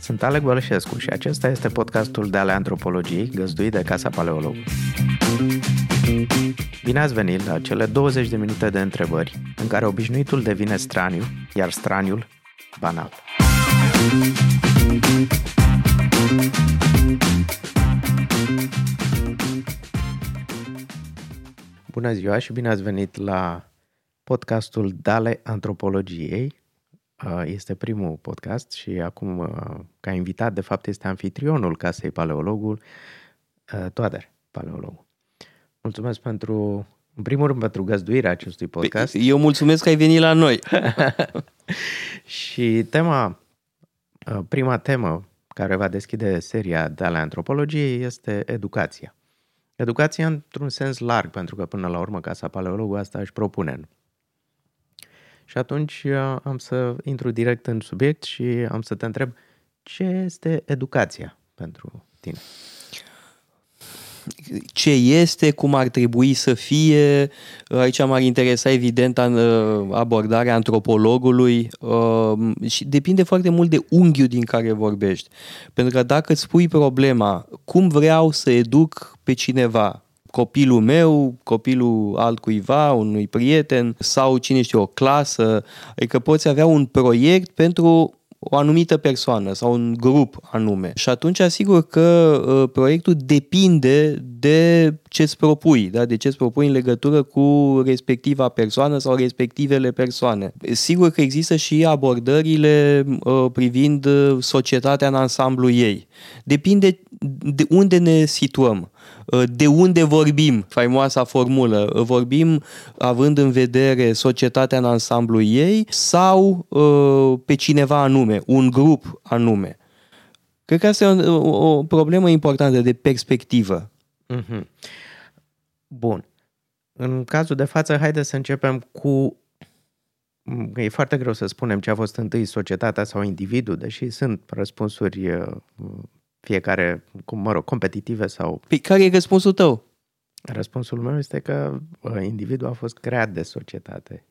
Sunt Alec Bălășescu și acesta este podcastul de ale antropologiei găzduit de Casa Paleolog. Bine ați venit la cele 20 de minute de întrebări în care obișnuitul devine straniu, iar straniul banal. Bună ziua și bine ați venit la podcastul Dale Antropologiei. Uh, este primul podcast și acum, uh, ca invitat, de fapt, este anfitrionul Casei Paleologul, uh, Toader, Paleologul. Mulțumesc pentru, în primul rând, pentru găzduirea acestui podcast. Eu mulțumesc că ai venit la noi. și tema, prima temă care va deschide seria de ale antropologiei este educația. Educația într-un sens larg, pentru că până la urmă Casa Paleologul asta își propune. Și atunci uh, am să intru direct în subiect și am să te întreb ce este educația pentru tine? ce este, cum ar trebui să fie. Aici m-ar interesa evident uh, abordarea antropologului uh, și depinde foarte mult de unghiul din care vorbești. Pentru că dacă îți pui problema cum vreau să educ pe cineva, copilul meu, copilul altcuiva, unui prieten sau cine știe, o clasă, adică poți avea un proiect pentru o anumită persoană sau un grup anume. Și atunci asigur că uh, proiectul depinde de ce îți propui, da? de ce îți propui în legătură cu respectiva persoană sau respectivele persoane. Sigur că există și abordările uh, privind uh, societatea în ansamblu ei. Depinde de unde ne situăm. Uh, de unde vorbim, faimoasa formulă, uh, vorbim având în vedere societatea în ansamblu ei sau uh, pe cineva anume, un grup anume. Cred că asta e o, o problemă importantă de perspectivă. Mm-hmm. Bun. În cazul de față, haideți să începem cu E foarte greu să spunem ce a fost întâi societatea sau individul, deși sunt răspunsuri fiecare, mă rog, competitive sau... Pe păi care e răspunsul tău? Răspunsul meu este că individul a fost creat de societate,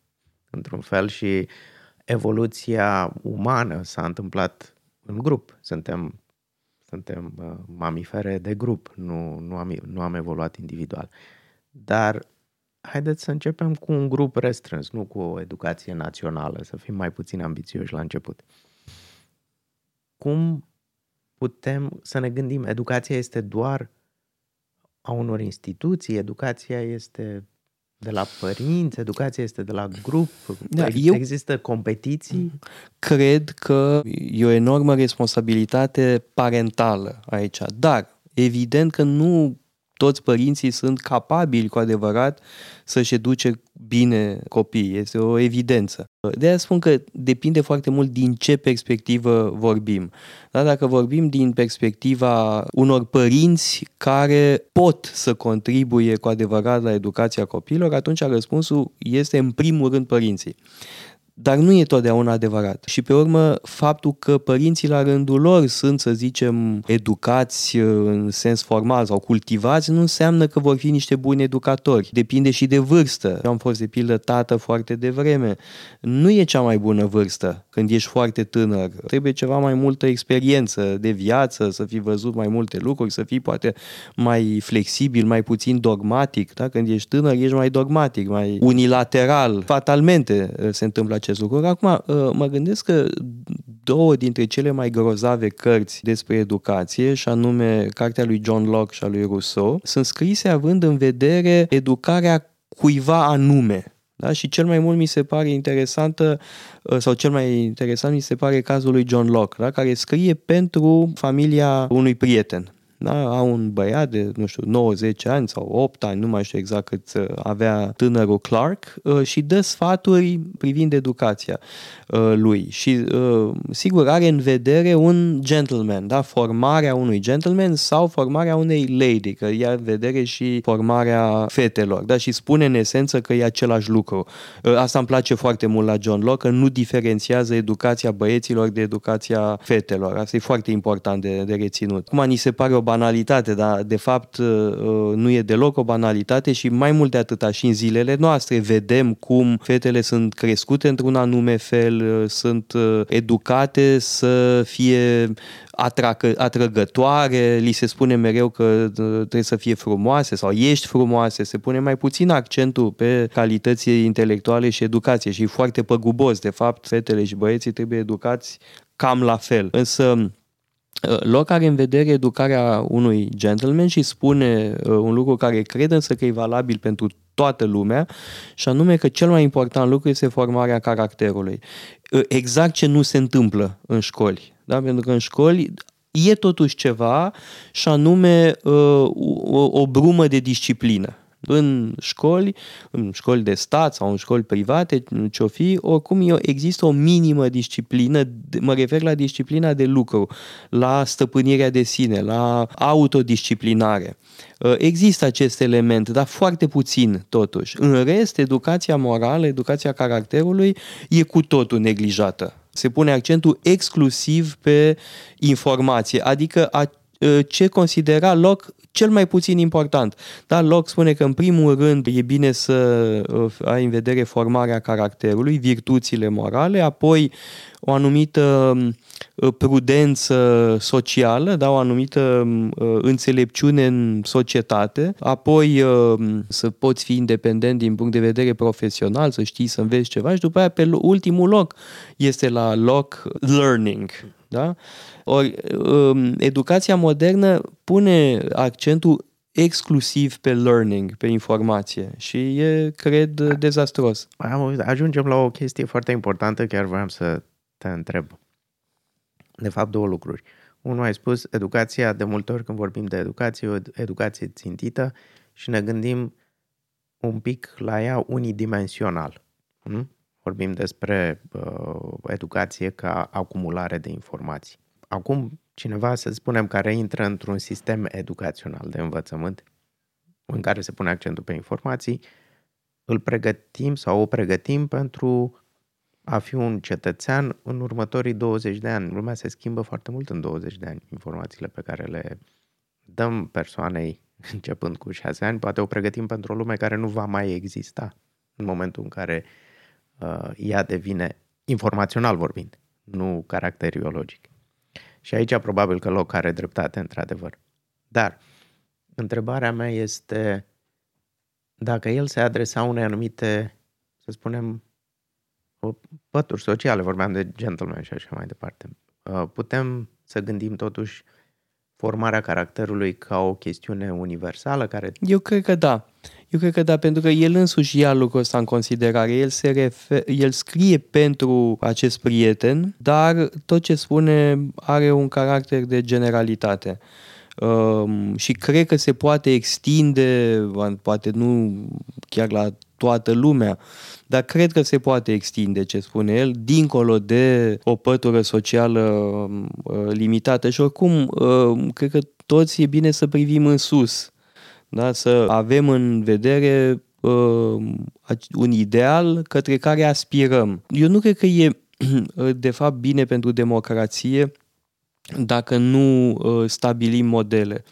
într-un fel, și evoluția umană s-a întâmplat în grup. Suntem, suntem mamifere de grup, nu, nu, am, nu am evoluat individual. Dar haideți să începem cu un grup restrâns, nu cu o educație națională, să fim mai puțin ambițioși la început. Cum putem să ne gândim, educația este doar a unor instituții, educația este de la părinți, educația este de la grup, da, eu există competiții? Cred că e o enormă responsabilitate parentală aici, dar evident că nu toți părinții sunt capabili cu adevărat să-și educe bine copiii. Este o evidență. De aia spun că depinde foarte mult din ce perspectivă vorbim. Da? Dacă vorbim din perspectiva unor părinți care pot să contribuie cu adevărat la educația copiilor, atunci răspunsul este în primul rând părinții. Dar nu e totdeauna adevărat. Și pe urmă, faptul că părinții la rândul lor sunt, să zicem, educați uh, în sens formal sau cultivați, nu înseamnă că vor fi niște buni educatori. Depinde și de vârstă. Eu am fost, de pildă, tată foarte devreme. Nu e cea mai bună vârstă când ești foarte tânăr. Trebuie ceva mai multă experiență de viață, să fi văzut mai multe lucruri, să fii poate mai flexibil, mai puțin dogmatic. Da? Când ești tânăr, ești mai dogmatic, mai unilateral. Fatalmente uh, se întâmplă acest lucru. Acum, uh, mă gândesc că două dintre cele mai grozave cărți despre educație, și anume cartea lui John Locke și a lui Rousseau, sunt scrise având în vedere educarea cuiva anume. Da? Și cel mai mult mi se pare interesantă, uh, sau cel mai interesant mi se pare cazul lui John Locke, da? care scrie pentru familia unui prieten da? au un băiat de, nu știu, 90 ani sau 8 ani, nu mai știu exact cât uh, avea tânărul Clark uh, și dă sfaturi privind educația uh, lui. Și sigur are în vedere un gentleman, da? formarea unui gentleman sau formarea unei lady, că ia în vedere și formarea fetelor da? și spune în esență că e același lucru. Asta îmi place foarte mult la John Locke, că nu diferențiază educația băieților de educația fetelor. Asta e foarte important de, de reținut. Cum ni se pare o banalitate, dar de fapt nu e deloc o banalitate și mai mult de atâta și în zilele noastre vedem cum fetele sunt crescute într-un anume fel, sunt educate să fie atragă, atrăgătoare, li se spune mereu că trebuie să fie frumoase sau ești frumoase, se pune mai puțin accentul pe calități intelectuale și educație și e foarte păgubos. De fapt, fetele și băieții trebuie educați cam la fel. Însă Locke are în vedere educarea unui gentleman și spune uh, un lucru care cred însă că e valabil pentru toată lumea și anume că cel mai important lucru este formarea caracterului. Uh, exact ce nu se întâmplă în școli. Da? Pentru că în școli e totuși ceva și anume uh, o, o brumă de disciplină în școli, în școli de stat sau în școli private, ce-o fi, oricum există o minimă disciplină, mă refer la disciplina de lucru, la stăpânirea de sine, la autodisciplinare. Uh, există acest element, dar foarte puțin totuși. În rest, educația morală, educația caracterului e cu totul neglijată. Se pune accentul exclusiv pe informație, adică a, uh, ce considera loc cel mai puțin important. Dar Locke spune că în primul rând e bine să uh, ai în vedere formarea caracterului, virtuțile morale, apoi o anumită um, uh, prudență socială, da, o anumită um, uh, înțelepciune în societate, apoi um, să poți fi independent din punct de vedere profesional, să știi să înveți ceva și după aia pe ultimul loc este la loc learning. Da? Ori educația modernă pune accentul exclusiv pe learning, pe informație și e, cred, dezastros. Ajungem la o chestie foarte importantă, chiar vreau să te întreb. De fapt, două lucruri. Unul ai spus, educația, de multe ori când vorbim de educație, o educație țintită și ne gândim un pic la ea unidimensional. Nu? Vorbim despre uh, educație ca acumulare de informații. Acum, cineva, să spunem, care intră într-un sistem educațional de învățământ în care se pune accentul pe informații, îl pregătim sau o pregătim pentru a fi un cetățean în următorii 20 de ani. Lumea se schimbă foarte mult în 20 de ani. Informațiile pe care le dăm persoanei începând cu 6 ani, poate o pregătim pentru o lume care nu va mai exista în momentul în care uh, ea devine informațional vorbind, nu caracteriologic. Și aici probabil că loc are dreptate, într-adevăr. Dar întrebarea mea este dacă el se adresa unei anumite, să spunem, pături sociale, vorbeam de gentleman și așa mai departe. Uh, putem să gândim totuși formarea caracterului ca o chestiune universală care... Eu cred că da. Eu cred că da, pentru că el însuși ia lucrul ăsta în considerare. El, se refer, el scrie pentru acest prieten, dar tot ce spune are un caracter de generalitate. Um, și cred că se poate extinde, poate nu chiar la toată lumea, dar cred că se poate extinde ce spune el, dincolo de o pătură socială um, uh, limitată și oricum uh, cred că toți e bine să privim în sus da? să avem în vedere uh, un ideal către care aspirăm. Eu nu cred că e de fapt bine pentru democrație dacă nu uh, stabilim modele.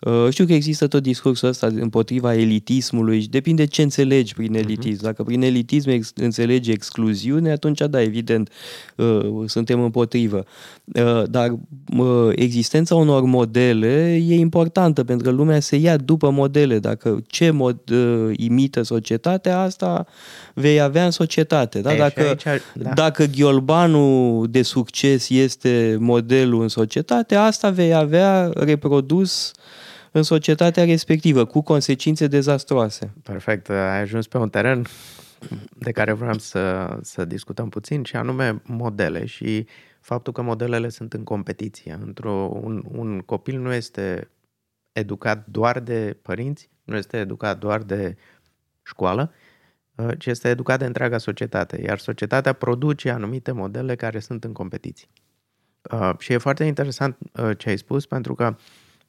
Uh, știu că există tot discursul ăsta împotriva elitismului și depinde ce înțelegi prin mhm. elitism. Dacă prin elitism ex- înțelegi excluziune, atunci da, evident, uh, suntem împotrivă. Uh, dar existența unor modele e importantă pentru că lumea se ia după modele. Dacă ce mod imită societatea, asta vei avea în societate. Da? Dacă, aici, da. dacă ghiolbanul de succes este modelul în societate, asta vei avea reprodus în societatea respectivă, cu consecințe dezastroase. Perfect, ai ajuns pe un teren de care vreau să, să discutăm puțin, și anume modele și faptul că modelele sunt în competiție. Într-un un copil nu este educat doar de părinți, nu este educat doar de școală, ci este educat de întreaga societate, iar societatea produce anumite modele care sunt în competiție. Uh, și e foarte interesant uh, ce ai spus, pentru că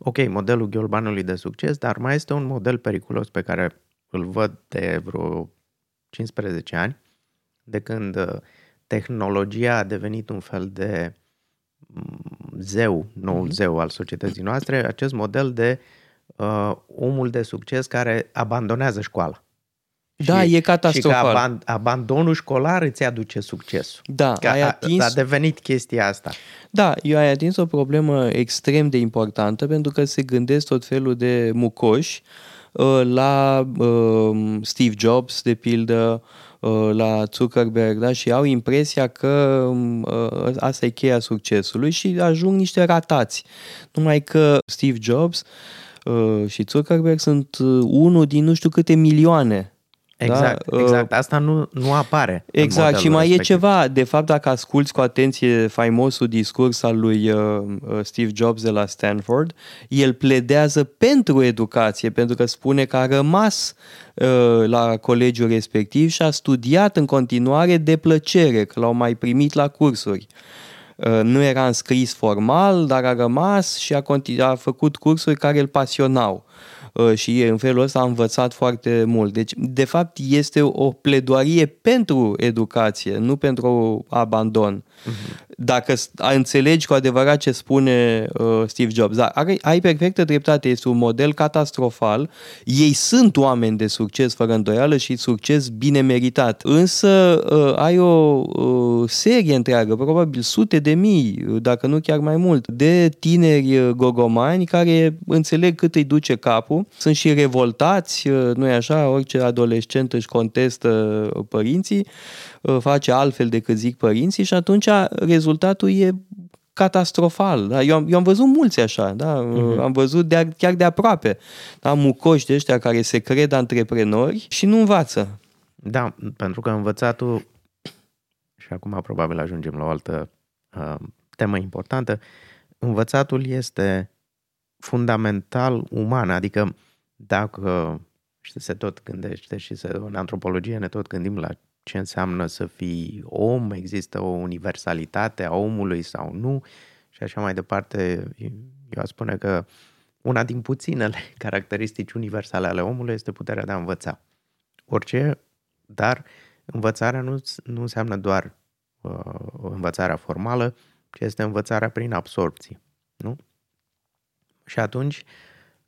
ok, modelul ghiolbanului de succes, dar mai este un model periculos pe care îl văd de vreo 15 ani, de când uh, tehnologia a devenit un fel de mm, zeu, noul uh-huh. zeu al societății noastre, acest model de uh, omul de succes care abandonează școala. Da, și, e catastrofal. Și că abandonul școlar îți aduce succesul. Da, că ai atins... a, a devenit chestia asta. Da, eu ai atins o problemă extrem de importantă pentru că se gândesc tot felul de mucoși uh, la uh, Steve Jobs, de pildă, uh, la Zuckerberg, da? și au impresia că uh, asta e cheia succesului și ajung niște ratați. Numai că Steve Jobs uh, și Zuckerberg sunt uh, unul din nu știu câte milioane Exact, da? exact. Asta nu, nu apare. Exact. Și mai respectiv. e ceva. De fapt, dacă asculți cu atenție faimosul discurs al lui uh, uh, Steve Jobs de la Stanford, el pledează pentru educație, pentru că spune că a rămas uh, la colegiul respectiv și a studiat în continuare de plăcere, că l-au mai primit la cursuri. Uh, nu era înscris formal, dar a rămas și a, continu- a făcut cursuri care îl pasionau. Uh, și în felul ăsta a învățat foarte mult. Deci, de fapt, este o pledoarie pentru educație, nu pentru abandon. Uh-huh. Dacă înțelegi cu adevărat ce spune uh, Steve Jobs, dar ai, ai perfectă dreptate, este un model catastrofal. Ei sunt oameni de succes, fără îndoială, și succes bine meritat. Însă uh, ai o uh, serie întreagă, probabil sute de mii, dacă nu chiar mai mult, de tineri uh, gogomani care înțeleg cât îi duce capul, sunt și revoltați, uh, nu e așa, orice adolescent își contestă părinții, uh, face altfel decât zic părinții și atunci rezultatul e catastrofal. Da? Eu, am, eu am văzut mulți așa, da? uh-huh. am văzut de, chiar de aproape. Da? Mucoși de ăștia care se cred antreprenori și nu învață. Da, pentru că învățatul, și acum probabil ajungem la o altă uh, temă importantă, învățatul este fundamental uman, adică dacă și se tot gândește și se, în antropologie ne tot gândim la ce înseamnă să fii om, există o universalitate a omului sau nu și așa mai departe. Eu aș spune că una din puținele caracteristici universale ale omului este puterea de a învăța. Orice, dar învățarea nu, nu înseamnă doar uh, învățarea formală, ci este învățarea prin absorpție. Nu? Și atunci,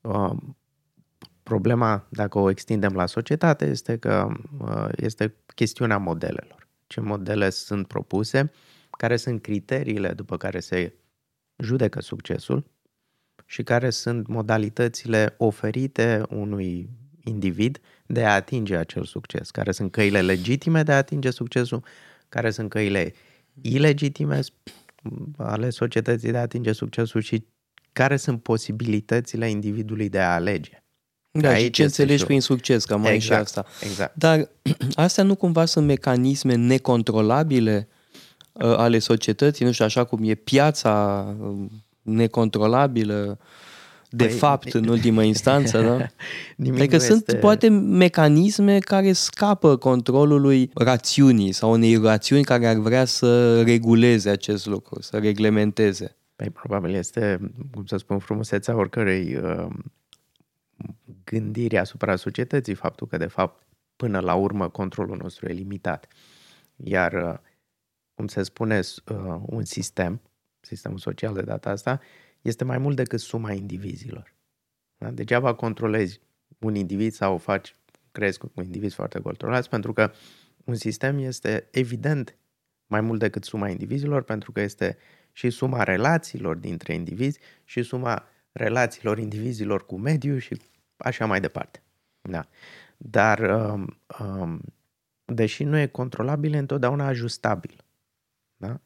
uh, problema, dacă o extindem la societate, este că uh, este chestiunea modelelor. Ce modele sunt propuse, care sunt criteriile după care se judecă succesul și care sunt modalitățile oferite unui individ de a atinge acel succes, care sunt căile legitime de a atinge succesul, care sunt căile ilegitime ale societății de a atinge succesul și care sunt posibilitățile individului de a alege. Da, Aici și ce înțelegi prin succes, că mai exact, și asta. Exact. Dar astea nu cumva sunt mecanisme necontrolabile uh, ale societății, nu știu, așa cum e piața uh, necontrolabilă, de păi, fapt, în ultimă instanță, da? Nimic adică sunt este... poate mecanisme care scapă controlului rațiunii sau unei rațiuni care ar vrea să reguleze acest lucru, să reglementeze. Păi probabil este, cum să spun, frumusețea oricărei uh, gândiri asupra societății, faptul că de fapt până la urmă controlul nostru e limitat. Iar, uh, cum se spune, uh, un sistem, sistemul social de data asta, este mai mult decât suma indivizilor. Da? Degeaba controlezi un individ sau faci, crezi cu un individ foarte controlați, pentru că un sistem este evident mai mult decât suma indivizilor, pentru că este și suma relațiilor dintre indivizi și suma relațiilor indivizilor cu mediul și așa mai departe. Da. Dar, um, um, deși nu e controlabil, e întotdeauna ajustabil. Da?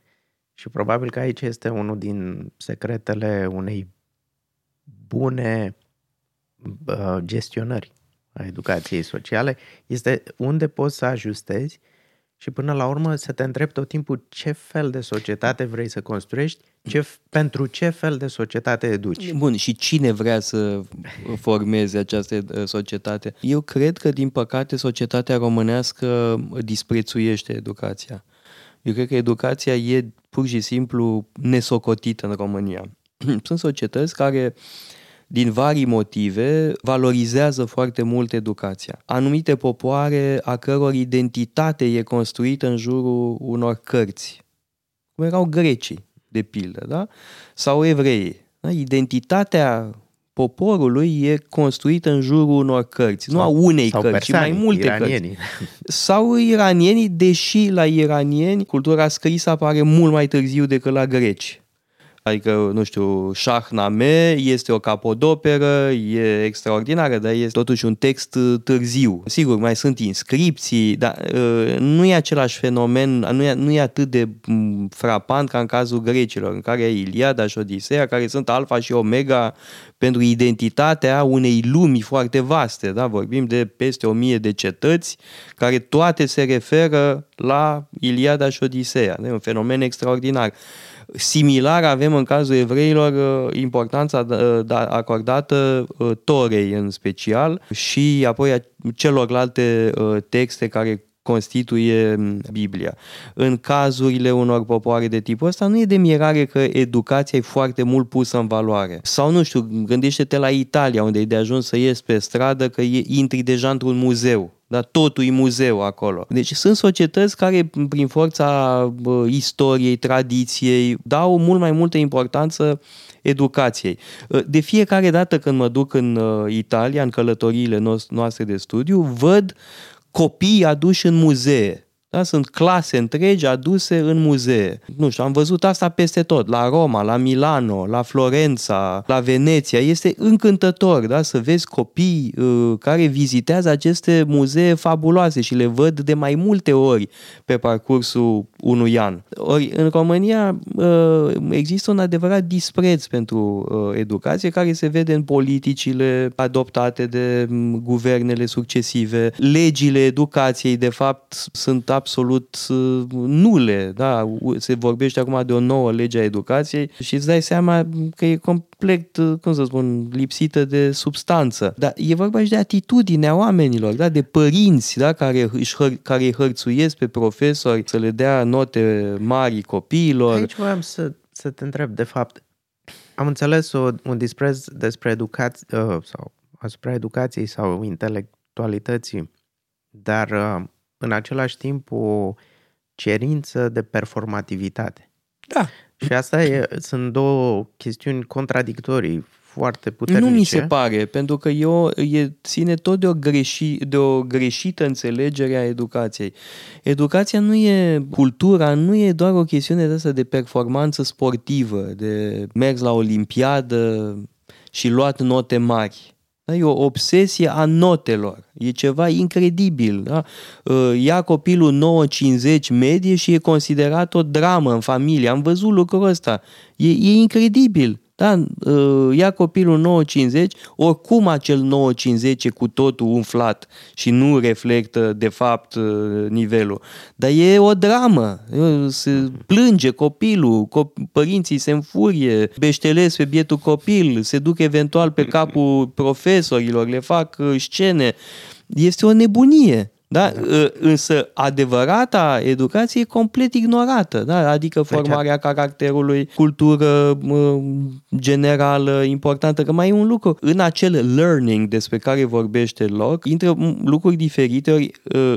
Și probabil că aici este unul din secretele unei bune uh, gestionări a educației sociale, este unde poți să ajustezi și până la urmă să te întrebi tot timpul ce fel de societate vrei să construiești, ce, pentru ce fel de societate educi. Bun, și cine vrea să formeze această uh, societate? Eu cred că, din păcate, societatea românească disprețuiește educația. Eu cred că educația e pur și simplu nesocotită în România. Sunt societăți care uh, din vari motive, valorizează foarte mult educația. Anumite popoare a căror identitate e construită în jurul unor cărți, cum erau grecii. de pildă, da? sau evrei. Da? Identitatea poporului e construită în jurul unor cărți, sau, nu a unei sau cărți, ci mai multe iranienii. cărți. Sau iranienii, deși la iranieni cultura scrisă apare mult mai târziu decât la greci. Adică, nu știu, Shahnameh este o capodoperă, e extraordinară, dar este totuși un text uh, târziu. Sigur, mai sunt inscripții, dar uh, nu e același fenomen, nu e, nu e atât de mm, frapant ca în cazul grecilor, în care e Iliada și Odiseea, care sunt alfa și omega pentru identitatea unei lumi foarte vaste. Da? Vorbim de peste o mie de cetăți care toate se referă la Iliada și Odiseea. E un fenomen extraordinar. Similar avem în cazul evreilor uh, importanța uh, da, acordată uh, Torei în special și apoi a celorlalte texte care constituie mm, Biblia. În cazurile unor popoare de tipul ăsta nu e de mirare că educația e foarte mult pusă în valoare. Sau nu știu, gândește-te la Italia unde e de ajuns să ies pe stradă că intri deja într-un muzeu dar totul e muzeu acolo. Deci sunt societăți care, prin forța istoriei, tradiției, dau mult mai multă importanță educației. De fiecare dată când mă duc în uh, Italia, în călătoriile noastre de studiu, văd copii aduși în muzee da? Sunt clase întregi aduse în muzee. Nu știu, am văzut asta peste tot, la Roma, la Milano, la Florența, la Veneția. Este încântător da? să vezi copii uh, care vizitează aceste muzee fabuloase și le văd de mai multe ori pe parcursul unui an. Ori în România uh, există un adevărat dispreț pentru uh, educație care se vede în politicile adoptate de um, guvernele succesive. Legile educației, de fapt, sunt absolut uh, nule. Da? Se vorbește acum de o nouă lege a educației și îți dai seama că e complet, uh, cum să spun, lipsită de substanță. Dar e vorba și de atitudinea oamenilor, da? de părinți da? care, își hăr- care îi hărțuiesc pe profesori să le dea note mari copiilor. Aici voiam să, să te întreb, de fapt, am înțeles o, un dispreț despre educație uh, sau asupra educației sau intelectualității, dar uh, în același timp o cerință de performativitate. Da. Și asta e, sunt două chestiuni contradictorii foarte puternice. Nu mi se pare, pentru că eu e, ține tot de o, greși, de o greșită înțelegere a educației. Educația nu e, cultura nu e doar o chestiune de asta de performanță sportivă, de mers la olimpiadă și luat note mari. Da? E o obsesie a notelor. E ceva incredibil. Da? Ă, ia copilul 9-50 medie și e considerat o dramă în familie. Am văzut lucrul ăsta. E, e incredibil. Da, ă, ia copilul 950, oricum acel 950 e cu totul umflat și nu reflectă de fapt ă, nivelul. Dar e o dramă, se plânge copilul, părinții se înfurie, beștelesc pe bietul copil, se duc eventual pe capul profesorilor, le fac ă, scene. Este o nebunie. Da? da? Însă adevărata educație e complet ignorată, da? adică formarea caracterului, cultură generală importantă, că mai e un lucru. În acel learning despre care vorbește loc, intră lucruri diferite.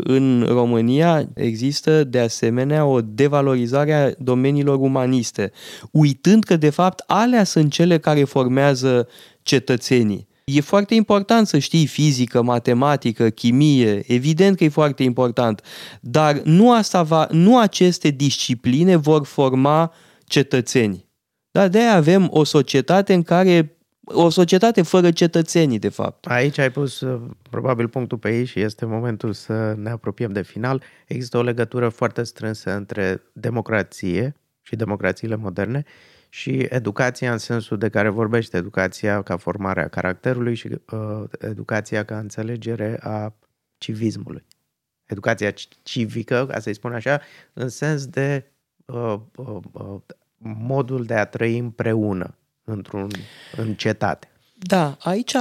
În România există de asemenea o devalorizare a domeniilor umaniste, uitând că de fapt alea sunt cele care formează cetățenii. E foarte important să știi fizică, matematică, chimie, evident că e foarte important, dar nu, asta va, nu aceste discipline vor forma cetățeni. Da, de aia avem o societate în care o societate fără cetățenii, de fapt. Aici ai pus uh, probabil punctul pe ei și este momentul să ne apropiem de final. Există o legătură foarte strânsă între democrație și democrațiile moderne și educația în sensul de care vorbește, educația ca formare a caracterului și uh, educația ca înțelegere a civismului. Educația civică, ca să-i spun așa, în sens de uh, uh, uh, modul de a trăi împreună într-un, în cetate. Da, aici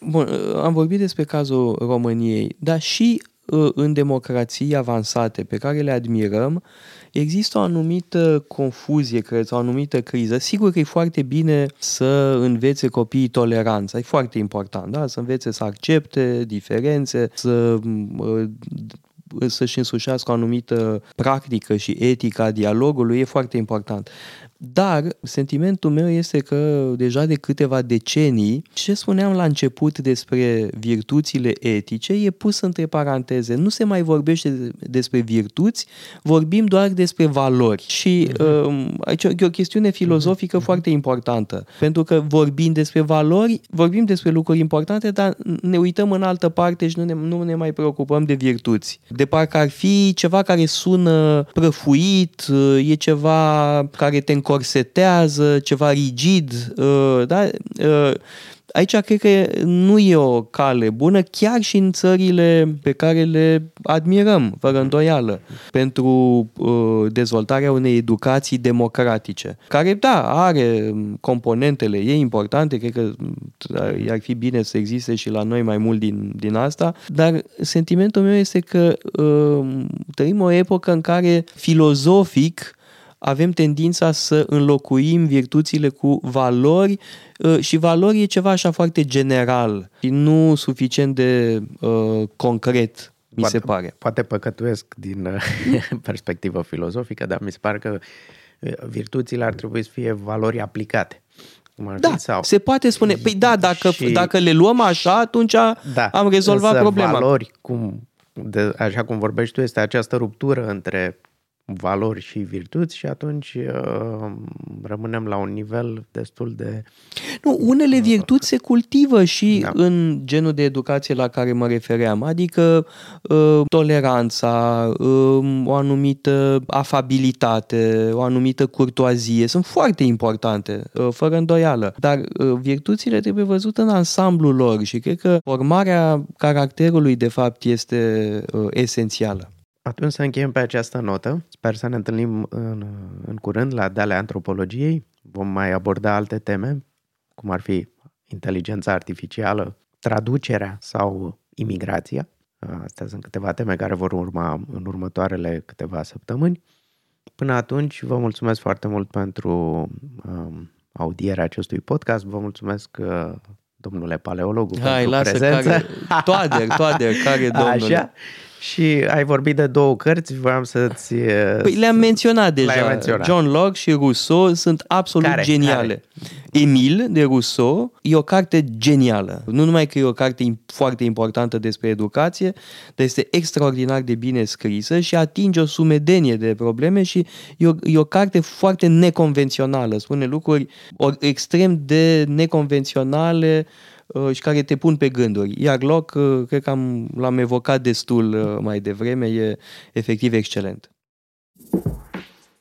bun, am vorbit despre cazul României, dar și uh, în democrații avansate pe care le admirăm, există o anumită confuzie, cred, o anumită criză. Sigur că e foarte bine să învețe copiii toleranța, e foarte important, da? să învețe să accepte diferențe, să să-și însușească o anumită practică și etică a dialogului e foarte important. Dar sentimentul meu este că deja de câteva decenii, ce spuneam la început despre virtuțile etice e pus între paranteze. Nu se mai vorbește despre virtuți, vorbim doar despre valori. Și uh, aici e o chestiune filozofică uh-huh. foarte importantă. Pentru că vorbim despre valori, vorbim despre lucruri importante, dar ne uităm în altă parte și nu ne, nu ne mai preocupăm de virtuți. De parcă ar fi ceva care sună prăfuit, e ceva care te încorsetează, ceva rigid, uh, da? Uh, aici cred că nu e o cale bună, chiar și în țările pe care le admirăm, fără îndoială, pentru uh, dezvoltarea unei educații democratice, care, da, are componentele ei importante, cred că ar fi bine să existe și la noi mai mult din, din asta, dar sentimentul meu este că trăim o epocă în care filozofic avem tendința să înlocuim virtuțile cu valori uh, și valori e ceva așa foarte general și nu suficient de uh, concret, mi poate, se pare. Poate păcătuiesc din uh, perspectivă filozofică, dar mi se pare că uh, virtuțile ar trebui să fie valori aplicate. Da, sau... se poate spune. Păi da, dacă, și... dacă le luăm așa, atunci da, am rezolvat problema. valori, cum, de, așa cum vorbești tu, este această ruptură între valori și virtuți și atunci uh, rămânem la un nivel destul de... Nu, unele uh, virtuți se cultivă și da. în genul de educație la care mă refeream, adică uh, toleranța, uh, o anumită afabilitate, o anumită curtoazie, sunt foarte importante, uh, fără îndoială, dar uh, virtuțile trebuie văzute în ansamblul lor și cred că formarea caracterului de fapt este uh, esențială. Atunci să încheiem pe această notă. Sper să ne întâlnim în, în curând la Deale Antropologiei. Vom mai aborda alte teme, cum ar fi inteligența artificială, traducerea sau imigrația. Astea sunt câteva teme care vor urma în următoarele câteva săptămâni. Până atunci, vă mulțumesc foarte mult pentru um, audierea acestui podcast. Vă mulțumesc, uh, domnule paleologu, Hai, pentru lasă, prezență. Care, toader, toader, care domnule. Așa. Și ai vorbit de două cărți, voiam să-ți... Păi le-am menționat deja. Menționat. John Locke și Rousseau sunt absolut care? geniale. Care? Emil de Rousseau e o carte genială. Nu numai că e o carte foarte importantă despre educație, dar este extraordinar de bine scrisă și atinge o sumedenie de probleme și e o, e o carte foarte neconvențională. Spune lucruri extrem de neconvenționale Uh, și care te pun pe gânduri. Iar loc, uh, cred că am, l-am evocat destul uh, mai devreme, e efectiv excelent.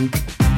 Thank you